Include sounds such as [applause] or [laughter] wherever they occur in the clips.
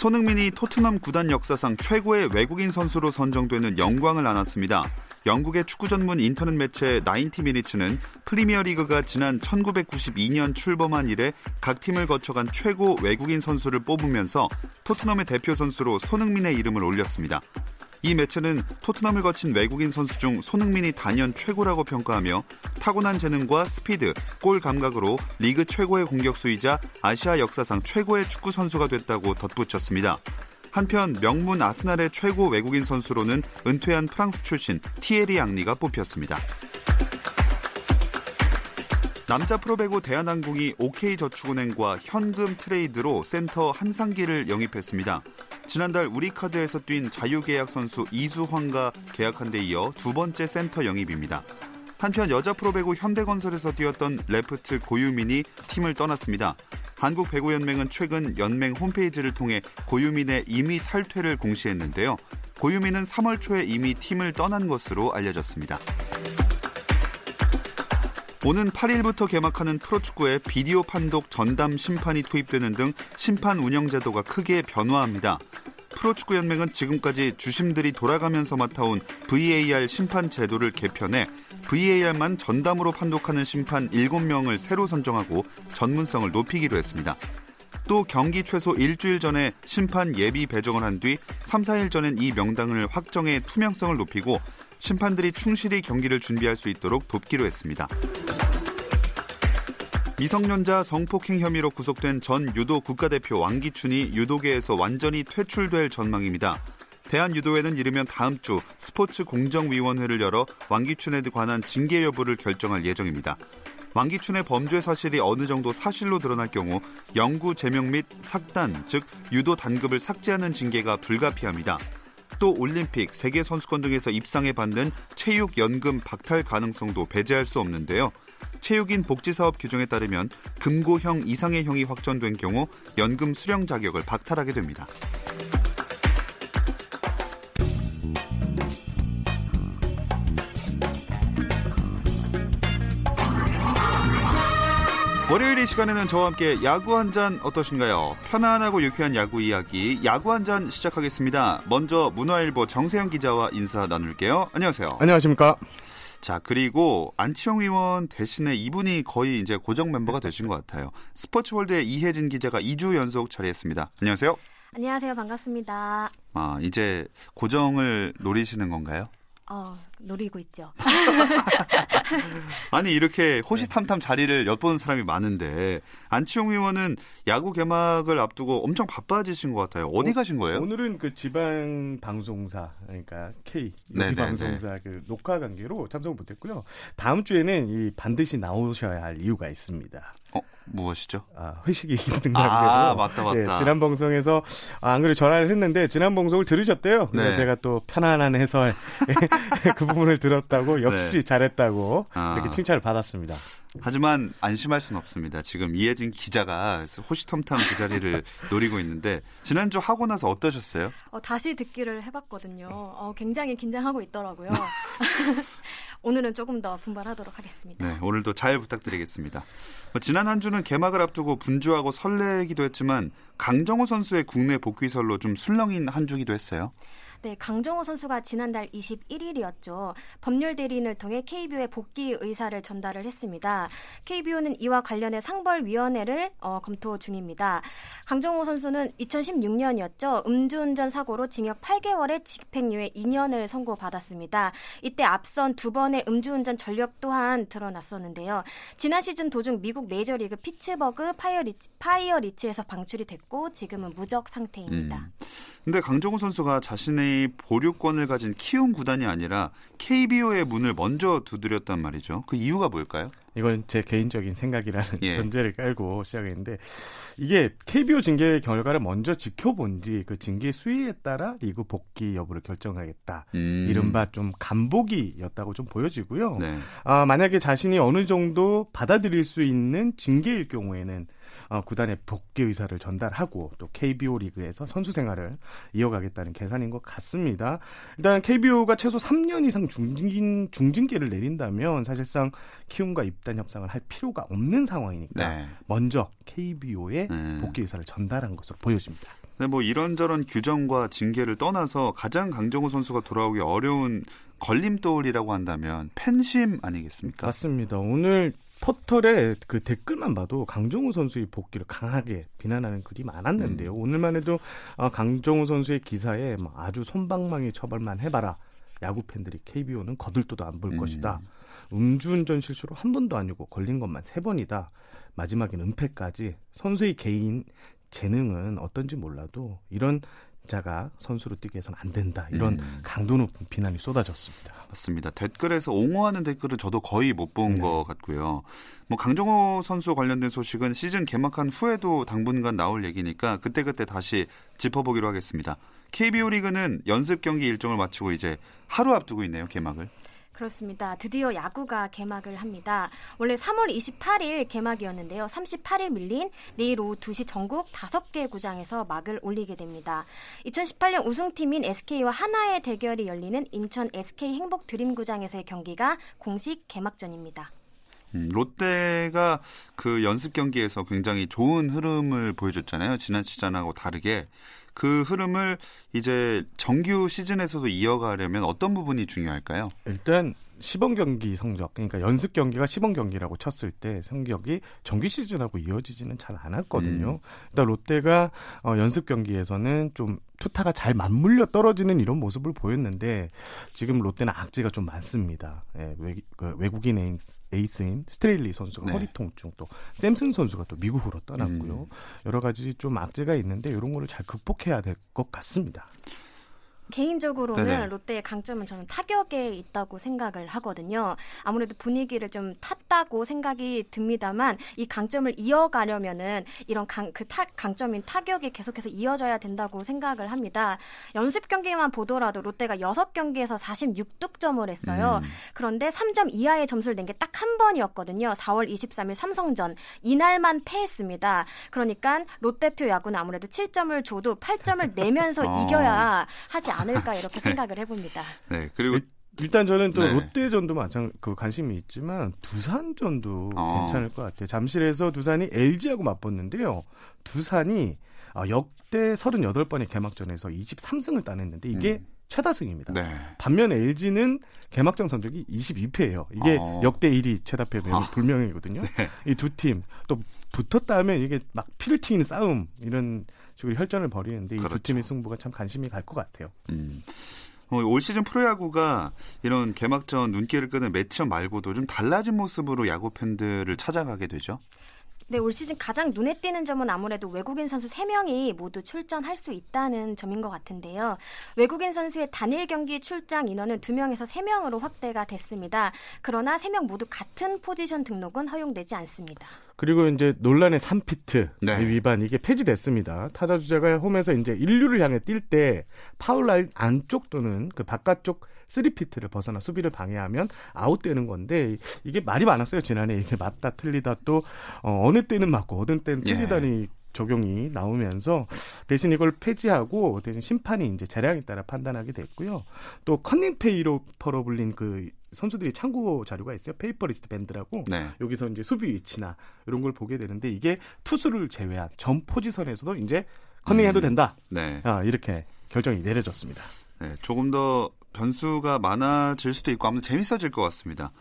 손흥민이 토트넘 구단 역사상 최고의 외국인 선수로 선정되는 영광을 안았습니다. 영국의 축구 전문 인터넷 매체 Ninety Minutes는 프리미어리그가 지난 1992년 출범한 이래 각 팀을 거쳐간 최고 외국인 선수를 뽑으면서 토트넘의 대표 선수로 손흥민의 이름을 올렸습니다. 이 매체는 토트넘을 거친 외국인 선수 중 손흥민이 단연 최고라고 평가하며 타고난 재능과 스피드, 골 감각으로 리그 최고의 공격수이자 아시아 역사상 최고의 축구 선수가 됐다고 덧붙였습니다. 한편 명문 아스날의 최고 외국인 선수로는 은퇴한 프랑스 출신 티에리 앙리가 뽑혔습니다. 남자 프로배구 대한항공이 OK저축은행과 현금 트레이드로 센터 한상길을 영입했습니다. 지난달 우리카드에서 뛴 자유계약 선수 이수황과 계약한 데 이어 두 번째 센터 영입입니다. 한편 여자 프로배구 현대건설에서 뛰었던 레프트 고유민이 팀을 떠났습니다. 한국배구연맹은 최근 연맹 홈페이지를 통해 고유민의 임의 탈퇴를 공시했는데요. 고유민은 3월 초에 이미 팀을 떠난 것으로 알려졌습니다. 오는 8일부터 개막하는 프로축구에 비디오 판독 전담 심판이 투입되는 등 심판 운영 제도가 크게 변화합니다. 프로축구 연맹은 지금까지 주심들이 돌아가면서 맡아온 VAR 심판 제도를 개편해 VAR만 전담으로 판독하는 심판 7명을 새로 선정하고 전문성을 높이기로 했습니다. 또 경기 최소 일주일 전에 심판 예비 배정을 한 뒤 3, 4일 전엔 이 명단을 확정해 투명성을 높이고 심판들이 충실히 경기를 준비할 수 있도록 돕기로 했습니다. 미성년자 성폭행 혐의로 구속된 전 유도 국가대표 왕기춘이 유도계에서 완전히 퇴출될 전망입니다. 대한유도회는 이르면 다음 주 스포츠 공정위원회를 열어 왕기춘에 관한 징계 여부를 결정할 예정입니다. 왕기춘의 범죄 사실이 어느 정도 사실로 드러날 경우 영구 제명 및 삭단, 즉 유도 단급을 삭제하는 징계가 불가피합니다. 또 올림픽, 세계 선수권 등에서 입상에 받는 체육 연금 박탈 가능성도 배제할 수 없는데요. 체육인 복지사업 규정에 따르면 금고형 이상의 형이 확정된 경우 연금 수령 자격을 박탈하게 됩니다. 월요일 이 시간에는 저와 함께 야구 한 잔 어떠신가요? 편안하고 유쾌한 야구 이야기 야구 한 잔 시작하겠습니다. 먼저 문화일보 정세영 기자와 인사 나눌게요. 안녕하세요. 안녕하십니까? 자, 그리고 안치홍 의원 대신에 이분이 거의 이제 고정 멤버가 되신 것 같아요. 스포츠월드의 이혜진 기자가 2주 연속 자리했습니다. 안녕하세요. 안녕하세요. 반갑습니다. 아, 이제 고정을 노리시는 건가요? 어, 노리고 있죠. [laughs] 아니 이렇게 호시탐탐 자리를 엿보는 사람이 많은데 안치홍 의원은 야구 개막을 앞두고 엄청 바빠지신 것 같아요. 어디 오, 가신 거예요? 오늘은 그 지방 방송사 그러니까 K 네네네. 방송사 그 녹화 관계로 참석을 못했고요. 다음 주에는 이 반드시 나오셔야 할 이유가 있습니다. 어, 무엇이죠? 아, 회식이 있는 관계로. 아, 맞다, 맞다. 예, 지난 방송에서 아, 안 그래 전화를 했는데 지난 방송을 들으셨대요. 그래서 네. 제가 또 편안한 해설 [laughs] 그 부분을 들었다고 역시 네. 잘했다고 아. 이렇게 칭찬을 받았습니다. 하지만 안심할 수는 없습니다. 지금 이혜진 기자가 호시탐탐 그 자리를 [laughs] 노리고 있는데 지난주 하고 나서 어떠셨어요? 어, 다시 듣기를 해봤거든요. 어, 굉장히 긴장하고 있더라고요. [laughs] [laughs] 오늘은 조금 더 분발하도록 하겠습니다. 네, 오늘도 잘 부탁드리겠습니다. 뭐 지난 한 주는 개막을 앞두고 분주하고 설레기도 했지만 강정호 선수의 국내 복귀설로 좀 술렁인 한 주기도 했어요. 네, 강정호 선수가 지난달 21일이었죠. 법률 대리인을 통해 KBO에 복귀 의사를 전달을 했습니다. KBO는 이와 관련해 상벌위원회를 어, 검토 중입니다. 강정호 선수는 2016년이었죠. 음주운전 사고로 징역 8개월의 집행유예 2년을 선고받았습니다. 이때 앞선 두 번의 음주운전 전력 또한 드러났었는데요. 지난 시즌 도중 미국 메이저리그 피츠버그 파이어리츠, 파이어리츠에서 방출이 됐고 지금은 무적 상태입니다. 음. 근데 강정호 선수가 자신의 보류권을 가진 키움 구단이 아니라 KBO의 문을 먼저 두드렸단 말이죠. 그 이유가 뭘까요? 이건 제 개인적인 생각이라는 예. 전제를 깔고 시작했는데 이게 KBO 징계 결과를 먼저 지켜본지 그 징계 수위에 따라 리그 복귀 여부를 결정하겠다. 음. 이른바 좀 간보기였다고 좀 보여지고요. 네. 아, 만약에 자신이 어느 정도 받아들일 수 있는 징계일 경우에는 어, 구단의 복귀 의사를 전달하고 또 KBO 리그에서 선수 생활을 이어가겠다는 계산인 것 같습니다. 일단 KBO가 최소 3년 이상 중징, 중징계를 내린다면 사실상 키움과 입단 협상을 할 필요가 없는 상황이니까 네. 먼저 KBO에 네. 복귀 의사를 전달한 것으로 보여집니다. 네, 뭐 이런저런 규정과 징계를 떠나서 가장 강정호 선수가 돌아오기 어려운 걸림돌이라고 한다면 팬심 아니겠습니까? 맞습니다. 오늘 포털에 그 댓글만 봐도 강정호 선수의 복귀를 강하게 비난하는 글이 많았는데요. 음. 오늘만 해도 어, 강정호 선수의 기사에 뭐 아주 손방망이 처벌만 해봐라. 야구 팬들이 KBO는 거들떠도 안볼 음. 것이다. 음주운전 실수로 한 번도 아니고 걸린 것만 세 번이다. 마지막엔 은폐까지 선수의 개인 재능은 어떤지 몰라도 이런 자가 선수로 뛰게 해서는 안 된다. 이런 음. 강도 높은 비난이 쏟아졌습니다. 맞습니다. 댓글에서 옹호하는 댓글은 저도 거의 못 본것 네. 같고요. 뭐 강정호 선수 관련된 소식은 시즌 개막한 후에도 당분간 나올 얘기니까 그때그때 다시 짚어보기로 하겠습니다. KBO 리그는 연습 경기 일정을 마치고 이제 하루 앞두고 있네요, 개막을. 그렇습니다. 드디어 야구가 개막을 합니다. 원래 3월 28일 개막이었는데요. 38일 밀린 내일 오후 2시 전국 5개 구장에서 막을 올리게 됩니다. 2018년 우승팀인 SK와 하나의 대결이 열리는 인천 SK 행복 드림 구장에서의 경기가 공식 개막전입니다. 음, 롯데가 그 연습 경기에서 굉장히 좋은 흐름을 보여줬잖아요. 지난 시즌하고 다르게 그 흐름을 이제 정규 시즌에서도 이어가려면 어떤 부분이 중요할까요? 일단 시범 경기 성적, 그러니까 연습 경기가 시범 경기라고 쳤을 때 성적이 정규 시즌하고 이어지지는 잘 않았거든요. 음. 일단 롯데가 어, 연습 경기에서는 좀 투타가 잘 맞물려 떨어지는 이런 모습을 보였는데 지금 롯데는 악재가 좀 많습니다. 예, 외, 그 외국인 에이스, 인 스트레일리 선수가 네. 허리 통증 또 샘슨 선수가 또 미국으로 떠났고요. 음. 여러 가지 좀 악재가 있는데 이런 거를 잘 극복해야 될 것 같습니다. 개인적으로는 네네. 롯데의 강점은 저는 타격에 있다고 생각을 하거든요. 아무래도 분위기를 좀 탔다고 생각이 듭니다만 이 강점을 이어가려면은 이런 강, 그 타, 강점인 타격이 계속해서 이어져야 된다고 생각을 합니다. 연습 경기만 보더라도 롯데가 6경기에서 46득점을 했어요. 음. 그런데 3점 이하의 점수를 낸 게 딱 한 번이었거든요. 4월 23일 삼성전 이날만 패했습니다. 그러니까 롯데표 야구는 아무래도 7점을 줘도 8점을 내면서 [laughs] 어. 이겨야 하지 않 을까 이렇게 네. 생각을 해봅니다. 네, 그리고 일단 저는 또 네. 롯데전도 마찬 그 관심이 있지만 두산전도 어. 괜찮을 것 같아요. 잠실에서 두산이 LG하고 맞붙는데요. 두산이 어, 역대 38번의 개막전에서 23승을 따냈는데 이게 음. 최다승입니다. 네. 반면 LG는 개막전 성적이 22패예요. 이게 어. 역대 1위 최다패 어. 불명이거든요. [laughs] 네. 이두 팀 또 붙었다 하면 이게 막 피를 튀는 싸움 이런 식으로 혈전을 벌이는데 그렇죠. 이두 팀의 승부가 참 관심이 갈 것 같아요. 음. 어, 올 시즌 프로야구가 이런 개막전 눈길을 끄는 매치업 말고도 좀 달라진 모습으로 야구 팬들을 찾아가게 되죠. 네, 올 시즌 가장 눈에 띄는 점은 아무래도 외국인 선수 3명이 모두 출전할 수 있다는 점인 것 같은데요. 외국인 선수의 단일 경기 출장 인원은 2명에서 3명으로 확대가 됐습니다. 그러나 3명 모두 같은 포지션 등록은 허용되지 않습니다. 그리고 이제 논란의 3피트 네. 위반 이게 폐지됐습니다. 타자 주자가 홈에서 이제 인류를 향해 뛸 때 파울 라인 안쪽 또는 그 바깥쪽 3피트를 벗어나 수비를 방해하면 아웃되는 건데 이게 말이 많았어요 지난해 이게 맞다 틀리다 또 어, 어느 때는 맞고 어느 때는 예. 틀리다니 예. 적용이 나오면서 대신 이걸 폐지하고 대신 심판이 이제 재량에 따라 판단하게 됐고요. 또 컨닝 페이퍼로 불린 그 선수들이 참고 자료가 있어요. paper wristband라고 네. 여기서 이제 수비 위치나 이런 걸 보게 되는데 이게 투수를 제외한 전 포지션에서도 이제 컨닝해도 음. 된다. 네. 아, 이렇게 결정이 내려졌습니다. 네, 조금 더 변수가 많아질 수도 있고 아무튼 재밌어질 것 같습니다.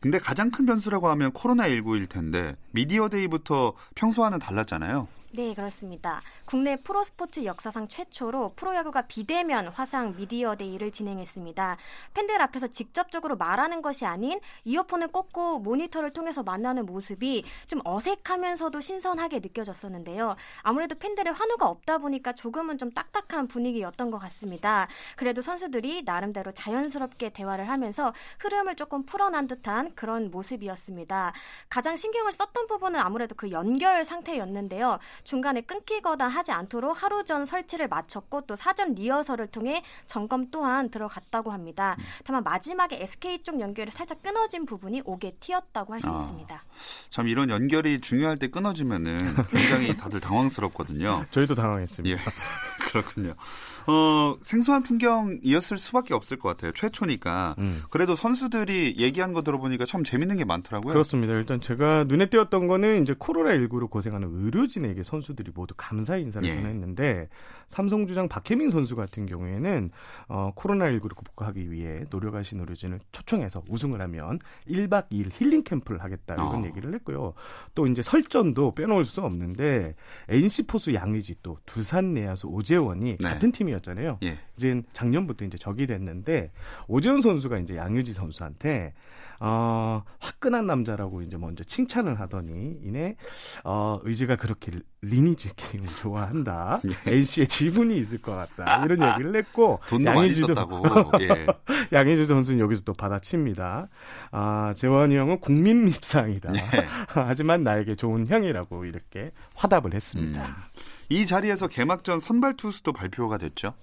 근데 가장 큰 변수라고 하면 코로나19일 텐데 미디어 데이부터 평소와는 달랐잖아요. 네, 그렇습니다. 국내 프로스포츠 역사상 최초로 프로야구가 비대면 화상 미디어 데이를 진행했습니다. 팬들 앞에서 직접적으로 말하는 것이 아닌 이어폰을 꽂고 모니터를 통해서 만나는 모습이 좀 어색하면서도 신선하게 느껴졌었는데요. 아무래도 팬들의 환호가 없다 보니까 조금은 좀 딱딱한 분위기였던 것 같습니다. 그래도 선수들이 나름대로 자연스럽게 대화를 하면서 흐름을 조금 풀어난 듯한 그런 모습이었습니다. 가장 신경을 썼던 부분은 아무래도 그 연결 상태였는데요. 중간에 끊기거나 하지 않도록 하루 전 설치를 마쳤고 또 사전 리허설을 통해 점검 또한 들어갔다고 합니다. 다만 마지막에 SK 쪽 연결이 살짝 끊어진 부분이 옥에 튀었다고 할수 아, 있습니다. 참 이런 연결이 중요할 때 끊어지면은 굉장히 [laughs] 다들 당황스럽거든요. 저희도 당황했습니다. 예, [laughs] 그렇군요. 어, 생소한 풍경이었을 수밖에 없을 것 같아요. 최초니까. 음. 그래도 선수들이 얘기한 거 들어보니까 참 재밌는 게 많더라고요. 그렇습니다. 일단 제가 눈에 띄었던 거는 이제 코로나19로 고생하는 의료진에게 선수들이 모두 감사 인사를 예. 전했는데 삼성 주장 박혜민 선수 같은 경우에는 어, 코로나19를 극복하기 위해 노력하신 의료진을 초청해서 우승을 하면 1박 2일 힐링 캠프를 하겠다 이런 어. 얘기를 했고요. 또 이제 설전도 빼놓을 수 없는데 NC 포수 양의지 또 두산 내야수 오재원이 네. 같은 팀이 팀이었잖아요. 예. 이제 작년부터 이제 적이 됐는데 오재훈 선수가 이제 양효지 선수한테 어, 화끈한 남자라고 이제 먼저 칭찬을 하더니 이내 어, 의지가 그렇게 리니지 게임을 [laughs] 좋아한다. 예. NC에 지분이 있을 것 같다. 이런 얘기를 했고 양의지도 [laughs] 예. 양의지 선수는 여기서 또 받아칩니다. 아, 재원이 형은 국민 밉상이다. 예. [laughs] 하지만 나에게 좋은 형이라고 이렇게 화답을 했습니다. 음. 이 자리에서 개막전 선발 투수도 발표가 됐죠.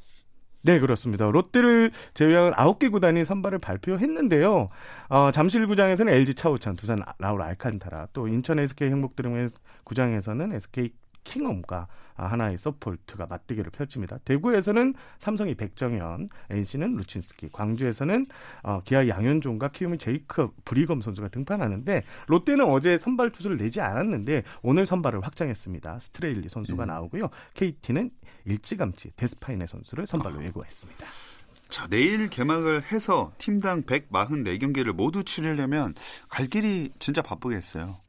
네, 그렇습니다. 롯데를 제외한 9개 구단이 선발을 발표했는데요. 어, 잠실 구장에서는 LG 차우찬, 두산 라울 알칸타라, 또 인천 SK 행복드림 구장에서는 SK 킹엄과 하나의 서폴트가 맞대결을 펼칩니다. 대구에서는 삼성이 백정현, NC는 루친스키, 광주에서는 어, 기아 양현종과 키움의 제이크 브리검 선수가 등판하는데 롯데는 어제 선발 투수를 내지 않았는데 오늘 선발을 확정했습니다. 스트레일리 선수가 음. 나오고요. KT는 일찌감치 데스파이네 선수를 선발로 아. 예고했습니다. 자, 내일 개막을 해서 팀당 144경기를 모두 치르려면 갈 길이 진짜 바쁘겠어요.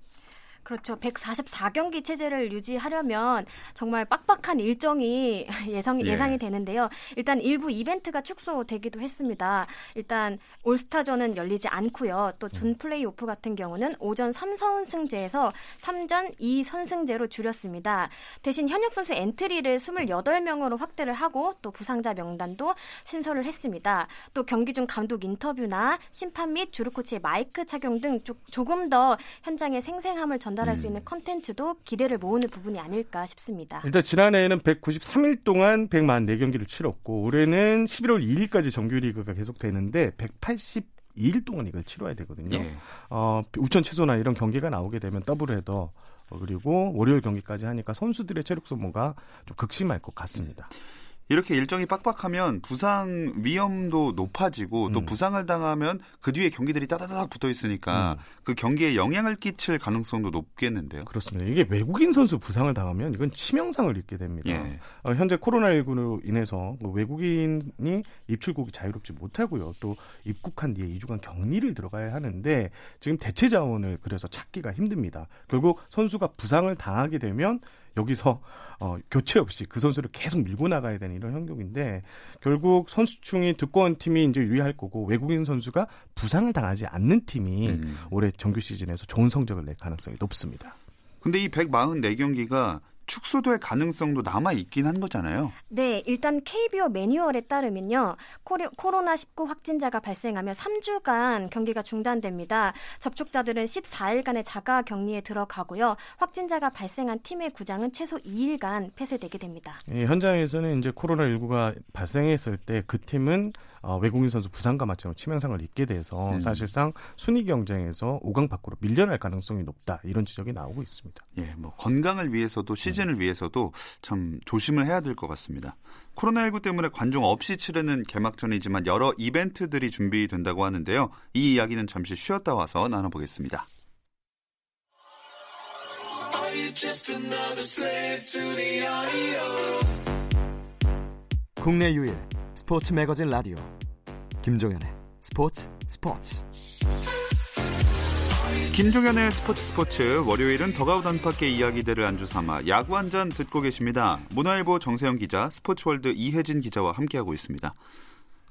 그렇죠. 144경기 체제를 유지하려면 정말 빡빡한 일정이 [laughs] 예상, 예. 예상이 되는데요. 일단 일부 이벤트가 축소되기도 했습니다. 일단 올스타전은 열리지 않고요. 또 준 음. 플레이오프 같은 경우는 5전 3선승제에서 3전 2선승제로 줄였습니다. 대신 현역 선수 엔트리를 28명으로 확대를 하고 또 부상자 명단도 신설을 했습니다. 또 경기 중 감독 인터뷰나 심판 및 주루 코치의 마이크 착용 등 조금 더 현장의 생생함을 전 전달할 음. 수 있는 컨텐츠도 기대를 모으는 부분이 아닐까 싶습니다. 일단 지난해에는 193일 동안 104경기를 치렀고 올해는 11월 2일까지 정규리그가 계속되는데 180 2일 동안 이걸 치러야 되거든요. 예. 어, 우천 취소나 이런 경기가 나오게 되면 더블헤더 어, 그리고 월요일 경기까지 하니까 선수들의 체력 소모가 좀 극심할 것 같습니다. 음. 이렇게 일정이 빡빡하면 부상 위험도 높아지고 또 음. 부상을 당하면 그 뒤에 경기들이 따다닥 붙어 있으니까 음. 그 경기에 영향을 끼칠 가능성도 높겠는데요. 그렇습니다. 이게 외국인 선수 부상을 당하면 이건 치명상을 입게 됩니다. 예. 어, 현재 코로나19로 인해서 뭐 외국인이 입출국이 자유롭지 못하고요. 또 입국한 뒤에 2주간 격리를 들어가야 하는데 지금 대체 자원을 그래서 찾기가 힘듭니다. 결국 선수가 부상을 당하게 되면 여기서 어, 교체 없이 그 선수를 계속 밀고 나가야 되는 이런 형국인데 결국 선수층이 두꺼운 팀이 이제 유리할 거고 외국인 선수가 부상을 당하지 않는 팀이 음. 올해 정규 시즌에서 좋은 성적을 낼 가능성이 높습니다. 근데 이 144경기가 축소될 가능성도 남아 있긴 한 거잖아요. 네, 일단 KBO 매뉴얼에 따르면요. 코로나19 확진자가 발생하면 3주간 경기가 중단됩니다. 접촉자들은 14일간의 자가 격리에 들어가고요. 확진자가 발생한 팀의 구장은 최소 2일간 폐쇄되게 됩니다. 예, 현장에서는 이제 코로나19가 발생했을 때 그 팀은 어, 외국인 선수 부상과 마찬가지로 치명상을 입게 돼서 음. 사실상 순위 경쟁에서 5강 밖으로 밀려날 가능성이 높다 이런 지적이 나오고 있습니다. 예, 뭐 건강을 위해서도 시즌 을 음. 위해서도 참 조심을 해야 될 것 같습니다. 코로나19 때문에 관중 없이 치르는 개막전이지만 여러 이벤트들이 준비된다고 하는데요. 이 이야기는 잠시 쉬었다 와서 나눠보겠습니다. 국내 유일 스포츠 매거진 라디오 김종현의 스포츠 스포츠 김종현의 스포츠 스포츠 월요일은 더그아웃 안팎의 이야기들을 안주 삼아 야구 한 잔 듣고 계십니다. 문화일보 정세영 기자, 스포츠월드 이혜진 기자와 함께하고 있습니다.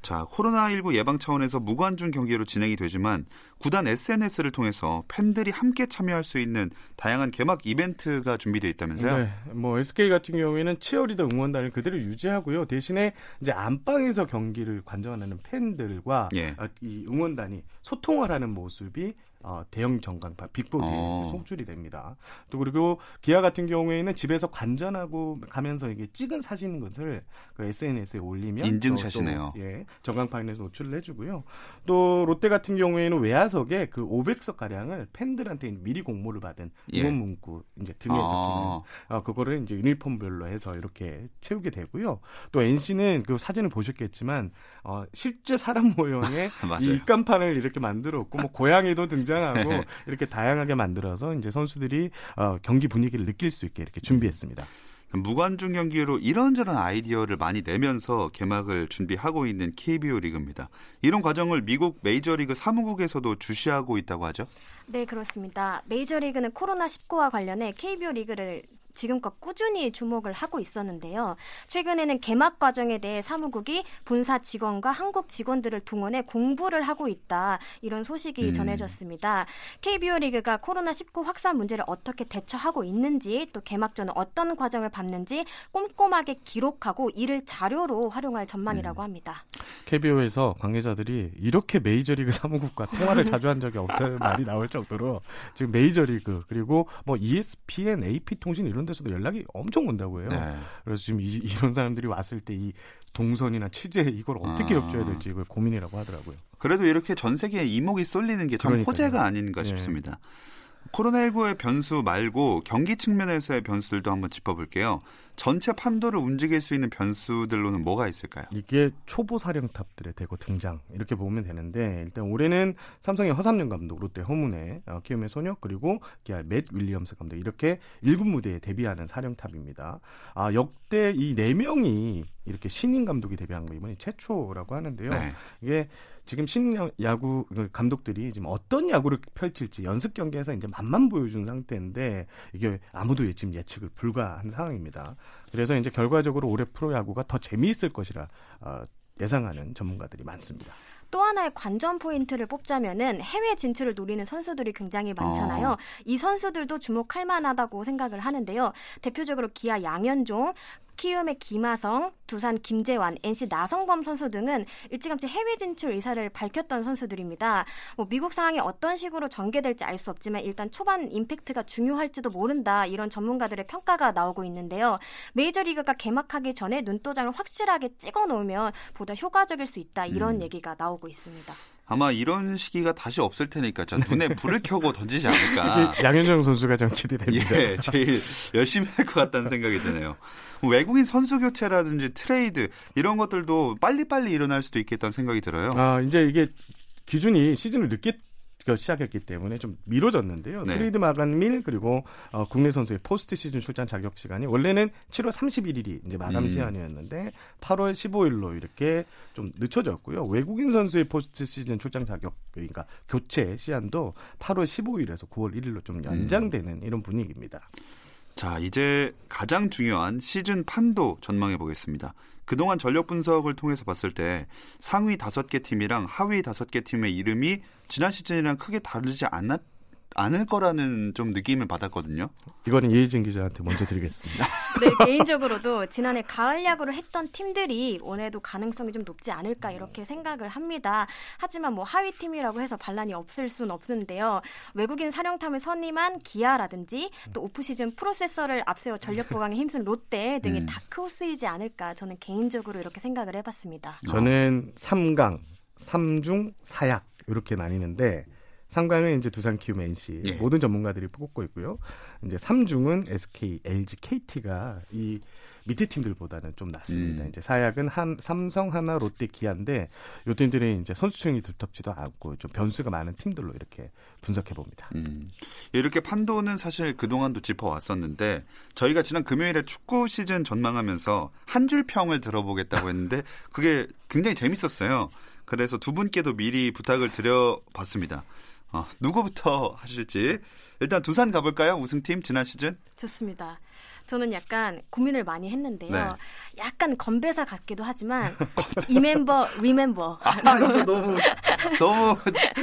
자, 코로나19 예방 차원에서 무관중 경기로 진행이 되지만 구단 SNS를 통해서 팬들이 함께 참여할 수 있는 다양한 개막 이벤트가 준비되어 있다면서요? 네. 뭐 SK 같은 경우에는 치어리더 응원단을 그대로 유지하고요. 대신에 이제 안방에서 경기를 관전하는 팬들과 예. 이 응원단이 소통을 하는 모습이 어, 대형 전광판 빅보드에 어. 송출이 됩니다. 또 그리고 기아 같은 경우에는 집에서 관전하고 가면서 이게 찍은 사진 것을 그 SNS에 올리면 인증샷이네요. 또, 예, 전광판에서 노출을 해주고요. 또 롯데 같은 경우에는 외야석에 그 500석 가량을 팬들한테 미리 공모를 받은 예. 응원 문구 이제 등에 아. 적히는 어, 그거를 이제 유니폼별로 해서 이렇게 채우게 되고요. 또 NC는 그 사진을 보셨겠지만 어, 실제 사람 모형의 [laughs] 이 입간판을 이렇게 만들었고 뭐 고양이도 등장. 등장하고 네. 이렇게 다양하게 만들어서 이제 선수들이 어, 경기 분위기를 느낄 수 있게 이렇게 준비했습니다. 무관중 경기로 이런저런 아이디어를 많이 내면서 개막을 준비하고 있는 KBO 리그입니다. 이런 과정을 미국 메이저리그 사무국에서도 주시하고 있다고 하죠? 네, 그렇습니다. 메이저리그는 코로나19와 관련해 KBO 리그를 지금껏 꾸준히 주목을 하고 있었는데요. 최근에는 개막 과정에 대해 사무국이 본사 직원과 한국 직원들을 동원해 공부를 하고 있다. 이런 소식이 음. 전해졌습니다. KBO 리그가 코로나19 확산 문제를 어떻게 대처하고 있는지 또 개막 전에 어떤 과정을 밟는지 꼼꼼하게 기록하고 이를 자료로 활용할 전망이라고 음. 합니다. KBO에서 관계자들이 이렇게 메이저리그 [laughs] 사무국과 통화를 자주 한 적이 없다는 말이 나올 정도로 지금 메이저리그 그리고 뭐 ESPN, AP 통신 이런 이런 데서도 연락이 엄청 온다고 해요. 네. 그래서 지금 이, 런 사람들이 왔을 때 이 동선이나 취재 이걸 어떻게 아. 엮어야 될지 이걸 고민이라고 하더라고요. 그래도 이렇게 전 세계에 이목이 쏠리는 게 참 호재가 아닌가 네. 싶습니다. 코로나19의 변수 말고 경기 측면에서의 변수들도 한번 짚어볼게요. 전체 판도를 움직일 수 있는 변수들로는 뭐가 있을까요? 이게 초보 사령탑들의 대거 등장 이렇게 보면 되는데 일단 올해는 삼성의 허삼영 감독, 롯데 허문의 어, 키움의 소녀 그리고 기아 맷 윌리엄스 감독 이렇게 1군 무대에 데뷔하는 사령탑입니다. 아 역대 이 네 명이 이렇게 신인 감독이 데뷔한 거 이번이 최초라고 하는데요. 네. 이게 지금 신인 야구 그 감독들이 지금 어떤 야구를 펼칠지 연습 경기에서 이제 맛만 보여준 상태인데 이게 아무도 지금 예측을 불가한 상황입니다. 그래서 이제 결과적으로 올해 프로야구가 더 재미있을 것이라 어, 예상하는 전문가들이 많습니다. 또 하나의 관전 포인트를 뽑자면은 해외 진출을 노리는 선수들이 굉장히 많잖아요. 어. 이 선수들도 주목할 만하다고 생각을 하는데요. 대표적으로 기아 양현종, 키움의 김하성, 두산 김재환, NC 나성범 선수 등은 일찌감치 해외 진출 의사를 밝혔던 선수들입니다. 뭐 미국 상황이 어떤 식으로 전개될지 알 수 없지만 일단 초반 임팩트가 중요할지도 모른다 이런 전문가들의 평가가 나오고 있는데요. 메이저리그가 개막하기 전에 눈도장을 확실하게 찍어 놓으면 보다 효과적일 수 있다 이런 음. 얘기가 나오고 있습니다. 아마 이런 시기가 다시 없을 테니까 저 눈에 불을 켜고 던지지 않을까. [laughs] 양현종 선수가 좀 기대됩니다. 예, 제일 열심히 할 것 같다는 생각이 드네요. 뭐 외국인 선수 교체라든지 트레이드 이런 것들도 빨리빨리 일어날 수도 있겠다는 생각이 들어요. 아, 이제 이게 기준이 시즌을 늦게 시작했기 때문에 좀 미뤄졌는데요. 네. 트레이드 마감 일 그리고 어, 국내 선수의 포스트 시즌 출전 자격 시간이 원래는 7월 31일이 이제 마감 음. 시한이었는데 8월 15일로 이렇게 좀 늦춰졌고요. 외국인 선수의 포스트 시즌 출장 자격 그러니까 교체 시한도 8월 15일에서 9월 1일로 좀 연장되는 음. 이런 분위기입니다. 자, 이제 가장 중요한 시즌 판도 전망해 보겠습니다. 그동안 전력 분석을 통해서 봤을 때 상위 다섯 개 팀이랑 하위 다섯 개 팀의 이름이 지난 시즌이랑 크게 다르지 않았 않을 거라는 좀 느낌을 받았거든요. 이거는 예희진 기자한테 먼저 드리겠습니다. [laughs] 네, 개인적으로도 지난해 가을 야구를 했던 팀들이 올해도 가능성이 좀 높지 않을까 이렇게 생각을 합니다. 하지만 뭐 하위 팀이라고 해서 반란이 없을 순 없는데요. 외국인 사령탑을 선임한 기아라든지 또 오프시즌 프로세서를 앞세워 전력 보강에 힘쓴 롯데 등이 음. 다크호스이지 않을까 저는 개인적으로 이렇게 생각을 해봤습니다. 저는 3강, 3중, 4약 이렇게 나뉘는데 상강은 이제 두산 키움 NC 예. 모든 전문가들이 뽑고 있고요. 이제 3중은 SK, LG, KT가 이 밑에 팀들보다는 좀 낫습니다. 음. 이제 사약은 한 삼성, 하나, 롯데, 기아인데 요 팀들이 이제 선수층이 두텁지도 않고 좀 변수가 많은 팀들로 이렇게 분석해 봅니다. 음. 이렇게 판도는 사실 그 동안도 짚어 왔었는데 저희가 지난 금요일에 축구 시즌 전망하면서 한 줄 평을 들어보겠다고 했는데 그게 굉장히 재밌었어요. 그래서 두 분께도 미리 부탁을 드려봤습니다. 어, 누구부터 하실지 일단 두산 가볼까요? 우승팀 지난 시즌? 좋습니다. 저는 약간 고민을 많이 했는데요. 네. 약간 건배사 같기도 하지만 이 멤버 리멤버. 아, 이거 너무 [laughs] 너무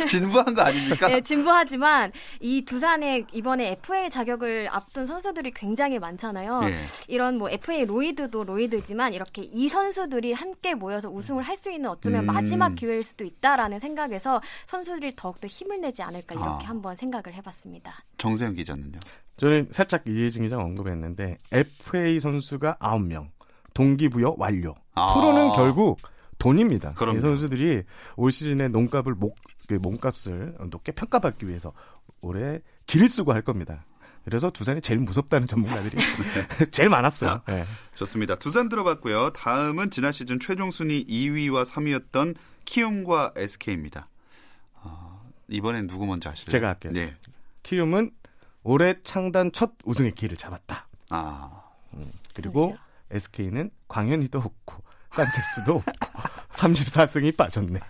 진부한 거 아닙니까? 네, 진부하지만 이 두산의 이번에 FA 자격을 앞둔 선수들이 굉장히 많잖아요. 네. 이런 뭐 FA 로이드도 로이드지만 이렇게 이 선수들이 함께 모여서 우승을 할 수 있는 어쩌면 음. 마지막 기회일 수도 있다라는 생각에서 선수들이 더욱더 힘을 내지 않을까 이렇게 아. 한번 생각을 해봤습니다. 정세영 기자는요? 저는 살짝 이해진 기자 언급했는데 FA 선수가 9명, 동기부여 완료. 아. 프로는 결국 돈입니다. 그럼요. 이 선수들이 올 시즌에 몸값을 목, 그 몸값을 높게 평가받기 위해서 올해 길을 쓰고 할 겁니다. 그래서 두산이 제일 무섭다는 전문가들이 [laughs] 제일 많았어요. 네. 좋습니다. 두산 들어봤고요. 다음은 지난 시즌 최종 순위 2위와 3위였던 키움과 SK입니다. 어, 이번엔 누구 먼저 하실래요? 제가 할게요. 네. 키움은 올해 창단 첫 우승의 기회를 잡았다. 아. 음, 그리고 SK는 광현이도 없고 산체스도 없고 34승이 빠졌네.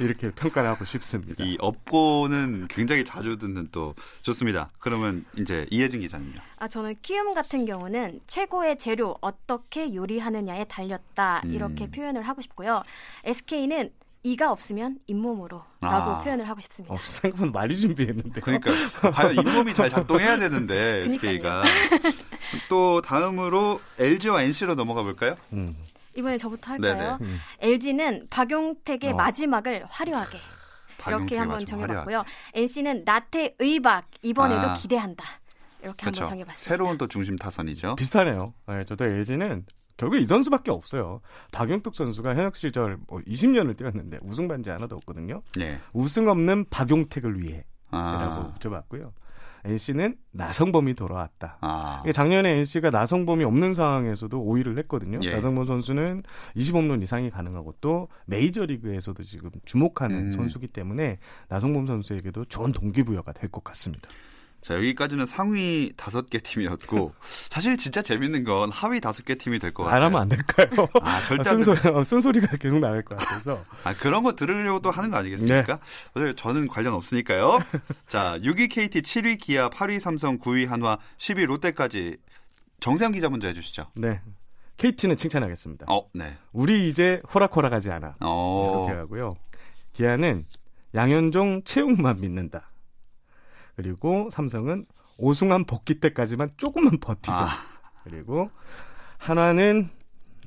이렇게 평가를 하고 싶습니다. 이 업고는 굉장히 자주 듣는 또 좋습니다. 그러면 이제 이혜진 기자님요. 아 저는 키움 같은 경우는 최고의 재료 어떻게 요리하느냐에 달렸다 이렇게 음. 표현을 하고 싶고요. SK는 이가 없으면 잇몸으로 라고 아. 표현을 하고 싶습니다. 어, 생각보다 많이 준비했는데. 그러니까 과연 잇몸이 잘 작동해야 되는데 [laughs] SK가. 또 다음으로 LG와 NC로 넘어가 볼까요? 음. 이번에 저부터 할까요? 음. LG는 박용택의 어. 마지막을 화려하게 이렇게 한번 정해봤고요. 화려하게. NC는 나태 의박 이번에도 아. 기대한다. 이렇게 그렇죠. 한번 정해봤습니다. 새로운 또 중심 타선이죠. 비슷하네요. 네, 저도 LG는 결국 이 선수밖에 없어요. 박용tuk 선수가 현역 시절 뭐 20년을 뛰었는데 우승 반지 하나도 없거든요. 네. 우승 없는 박용택을 위해 라고 아. 붙여봤고요. NC는 나성범이 돌아왔다. 아. 작년에 NC가 나성범이 없는 상황에서도 5위를 했거든요. 예. 나성범 선수는 20홈런 이상이 가능하고 또 메이저리그에서도 지금 주목하는 음. 선수기 때문에 나성범 선수에게도 좋은 동기부여가 될 것 같습니다. 자, 여기까지는 상위 다섯 개 팀이었고, [laughs] 사실 진짜 재밌는 건 하위 다섯 개 팀이 될 것 같아요. 안 하면 안 될까요? 아, 절대 아, 쓴소리, 어, 쓴소리가 계속 나올 것 같아서. 아, 그런 거 들으려고 또 하는 거 아니겠습니까? 네. 저는 관련 없으니까요. [laughs] 자, 6위 KT, 7위 기아, 8위 삼성, 9위 한화, 10위 롯데까지 정세영 기자 먼저 해주시죠. 네. KT는 칭찬하겠습니다. 어, 네. 우리 이제 호락호락하지 않아. 어. 이렇게 하고요. 기아는 양현종 채용만 믿는다. 그리고 삼성은 오승환 복귀 때까지만 조금만 버티자. 아. 그리고 하나는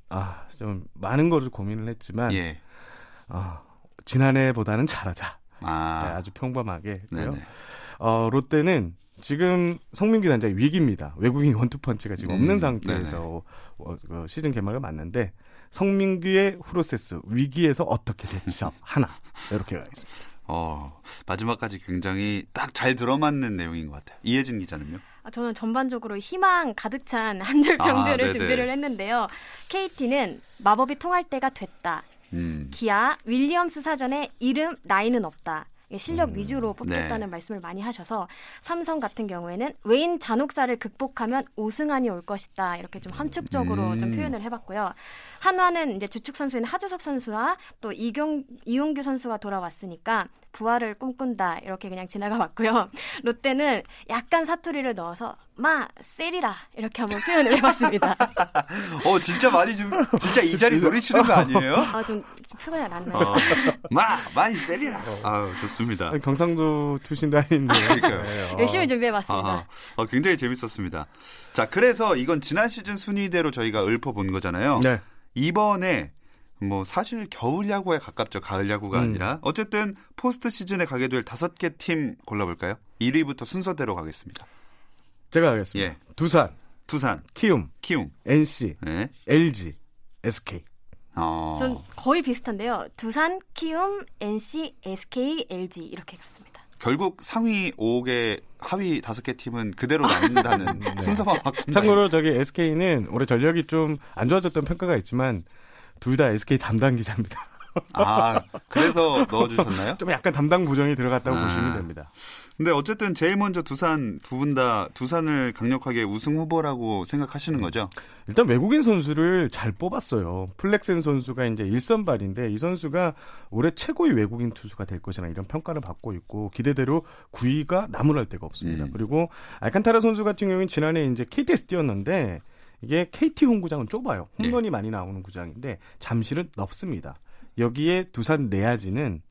아 좀 많은 것을 고민을 했지만 예. 어, 지난해보다는 잘하자. 아. 네, 아주 평범하게 했고요. 어, 롯데는 지금 성민규 단장이 위기입니다. 외국인 원투펀치가 지금 음, 없는 상태에서 어, 그 시즌 개막을 맞는데 성민규의 프로세스 위기에서 어떻게 대처 하나 [laughs] 이렇게 가겠습니다. 어, 마지막까지 굉장히 딱 잘 들어맞는 내용인 것 같아요. 이혜진 기자는요? 아, 저는 전반적으로 희망 가득 찬 한 줄 평들을 아, 준비를 했는데요. KT는 마법이 통할 때가 됐다. 음. 기아 윌리엄스 사전에 이름 나이는 없다. 실력 음, 위주로 뽑겠다는 네. 말씀을 많이 하셔서 삼성 같은 경우에는 외인 잔혹사를 극복하면 우승안이 올 것이다 이렇게 좀 함축적으로 음. 좀 표현을 해봤고요. 한화는 이제 주축 선수인 하주석 선수와 또 이경 이용규 선수가 돌아왔으니까 부활을 꿈꾼다 이렇게 그냥 지나가 봤고요. [laughs] 롯데는 약간 사투리를 넣어서 마 세리라 이렇게 한번 표현을 해봤습니다. [laughs] 어 진짜 많이 좀 진짜 이 자리 노리시는 거 아니에요? 아좀 잘안 나요. 어, 마 많이 세리라. 아 좋습니다. 경상도 출신도 아닌데 네, 어. 열심히 준비해봤습니다. 어, 굉장히 재밌었습니다. 자 그래서 이건 지난 시즌 순위대로 저희가 읊어본 거잖아요. 네. 이번에 뭐 사실 겨울 야구에 가깝죠. 가을 야구가 음. 아니라 어쨌든 포스트 시즌에 가게 될 다섯 개 팀 골라볼까요? 1위부터 순서대로 가겠습니다. 제가 하겠습니다. 예. 두산, 두산, 키움, 키움, NC, 네. LG, SK. 어. 전 거의 비슷한데요. 두산, 키움, NC, SK, LG 이렇게 갔습니다. 결국 상위 5개, 하위 5개 팀은 그대로 남는다는 [laughs] 네. 순서만 바꾼다. 참고로 저기 SK는 올해 전력이 좀 안 좋아졌던 평가가 있지만 둘 다 SK 담당 기자입니다. 아, 그래서 [laughs] 넣어주셨나요? 좀 약간 담당 부정이 들어갔다고 아. 보시면 됩니다. 근데 어쨌든 제일 먼저 두산 두 분 다 두산을 강력하게 우승 후보라고 생각하시는 거죠? 일단 외국인 선수를 잘 뽑았어요. 플렉센 선수가 이제 1선발인데 이 선수가 올해 최고의 외국인 투수가 될 것이나 이런 평가를 받고 있고 기대대로 9위가 나무랄 데가 없습니다. 음. 그리고 알칸타라 선수 같은 경우는 지난해 이제 KT에서 뛰었는데 이게 KT 홈구장은 좁아요. 홈런이 네. 많이 나오는 구장인데 잠실은 넓습니다. 여기에 두산 내야지는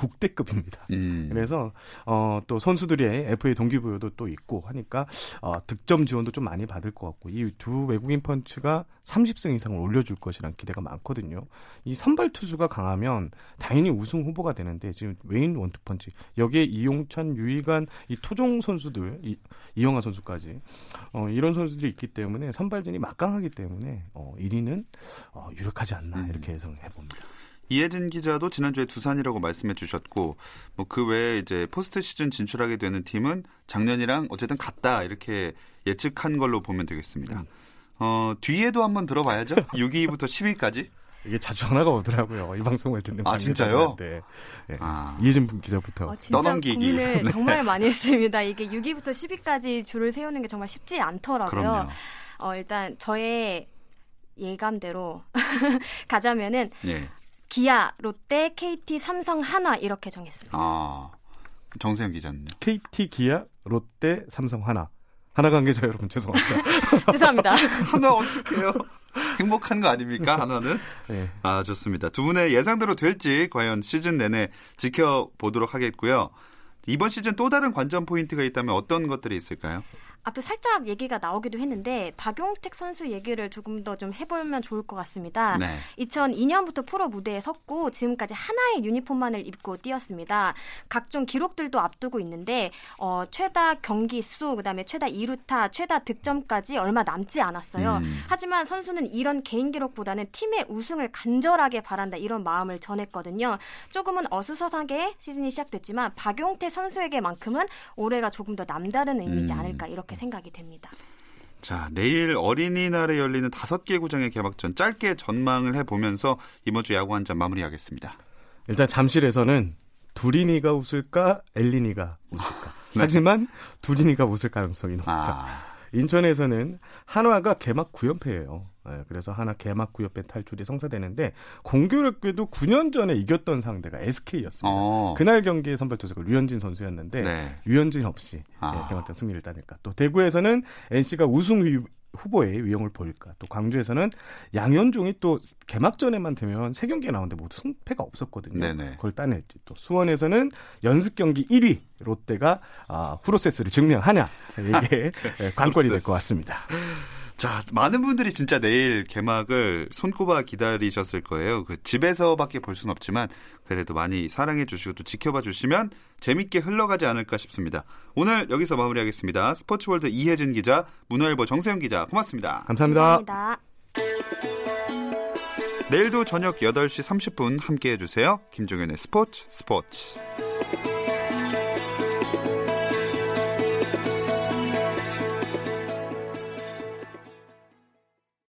국대급입니다. 음. 그래서 어, 또 선수들의 FA 동기부여도 또 있고 하니까 어, 득점 지원도 좀 많이 받을 것 같고 이 두 외국인 펀치가 30승 이상을 올려줄 것이란 기대가 많거든요. 이 선발 투수가 강하면 당연히 우승 후보가 되는데 지금 웨인 원투펀치 여기에 이용찬, 유이간 이 토종 선수들 이, 이영하 선수까지 어, 이런 선수들이 있기 때문에 선발진이 막강하기 때문에 어, 1위는 어, 유력하지 않나 음. 이렇게 예상해 봅니다. 이혜진 기자도 지난주에 두산이라고 말씀해 주셨고 뭐 그 외에 이제 포스트 시즌 진출하게 되는 팀은 작년이랑 어쨌든 같다 이렇게 예측한 걸로 보면 되겠습니다. 음. 어, 뒤에도 한번 들어봐야죠. [laughs] 6위부터 10위까지. 이게 자주 전화가 오더라고요. 이 방송을 듣는 아 진짜요? 네. 네. 아. 이혜진 기자부터 어, 진짜 떠넘기기. 고민을 [laughs] 네. 정말 많이 했습니다. 이게 6위부터 10위까지 줄을 세우는 게 정말 쉽지 않더라고요. 그럼요. 어, 일단 저의 예감대로 [laughs] 가자면은 예. 기아, 롯데, KT, 삼성, 한화 이렇게 정했습니다. 아, 정세영 기자는요? KT, 기아, 롯데, 삼성, 한화. 하나 관계자 여러분 죄송합니다. [laughs] 죄송합니다. [laughs] 하나 어떡해요? 행복한 거 아닙니까? 하나는? 네. 아, 좋습니다. 두 분의 예상대로 될지 과연 시즌 내내 지켜보도록 하겠고요. 이번 시즌 또 다른 관전 포인트가 있다면 어떤 것들이 있을까요? 앞에 살짝 얘기가 나오기도 했는데 박용택 선수 얘기를 조금 더 좀 해보면 좋을 것 같습니다. 네. 2002년부터 프로 무대에 섰고 지금까지 하나의 유니폼만을 입고 뛰었습니다. 각종 기록들도 앞두고 있는데 어, 최다 경기 수, 그다음에 최다 2루타, 최다 득점까지 얼마 남지 않았어요. 음. 하지만 선수는 이런 개인 기록보다는 팀의 우승을 간절하게 바란다 이런 마음을 전했거든요. 조금은 어수선하게 시즌이 시작됐지만 박용태 선수에게만큼은 올해가 조금 더 남다른 의미지 음. 않을까 이렇게. 이렇게 생각이 됩니다. 자, 내일 어린이날에 열리는 다섯 개 구장의 개막전 짧게 전망을 해보면서 이번 주 야구 한 잔 마무리하겠습니다. 일단 잠실에서는 두리니가 웃을까, 엘리니가 [laughs] 웃을까. 네. 하지만 두리니가 웃을 가능성이 높다. 아. 인천에서는 한화가 개막 9연패예요. 네, 그래서 하나 개막 9연패 탈출이 성사되는데 공교롭게도 9년 전에 이겼던 상대가 SK였습니다. 어. 그날 경기의 선발 투수가 류현진 선수였는데 네. 류현진 없이 아. 네, 개막전 승리를 따니까 또 대구에서는 NC가 우승 후보의 위용을 보일까? 또 광주에서는 양현종이 또 개막전에만 되면 세 경기에 나오는데 모두 승패가 없었거든요. 네네. 그걸 따냈지. 또 수원에서는 연습 경기 1위 롯데가 아, 프로세스를 증명하냐 이게 네, [laughs] 관건이 될 것 같습니다. 자, 많은 분들이 진짜 내일 개막을 손꼽아 기다리셨을 거예요. 그 집에서밖에 볼 수는 없지만 그래도 많이 사랑해 주시고 또 지켜봐 주시면 재밌게 흘러가지 않을까 싶습니다. 오늘 여기서 마무리하겠습니다. 스포츠월드 이혜진 기자, 문화일보 정세영 기자, 고맙습니다. 감사합니다. 감사합니다. 내일도 저녁 8시 30분 함께 해 주세요. 김종현의 스포츠 스포츠.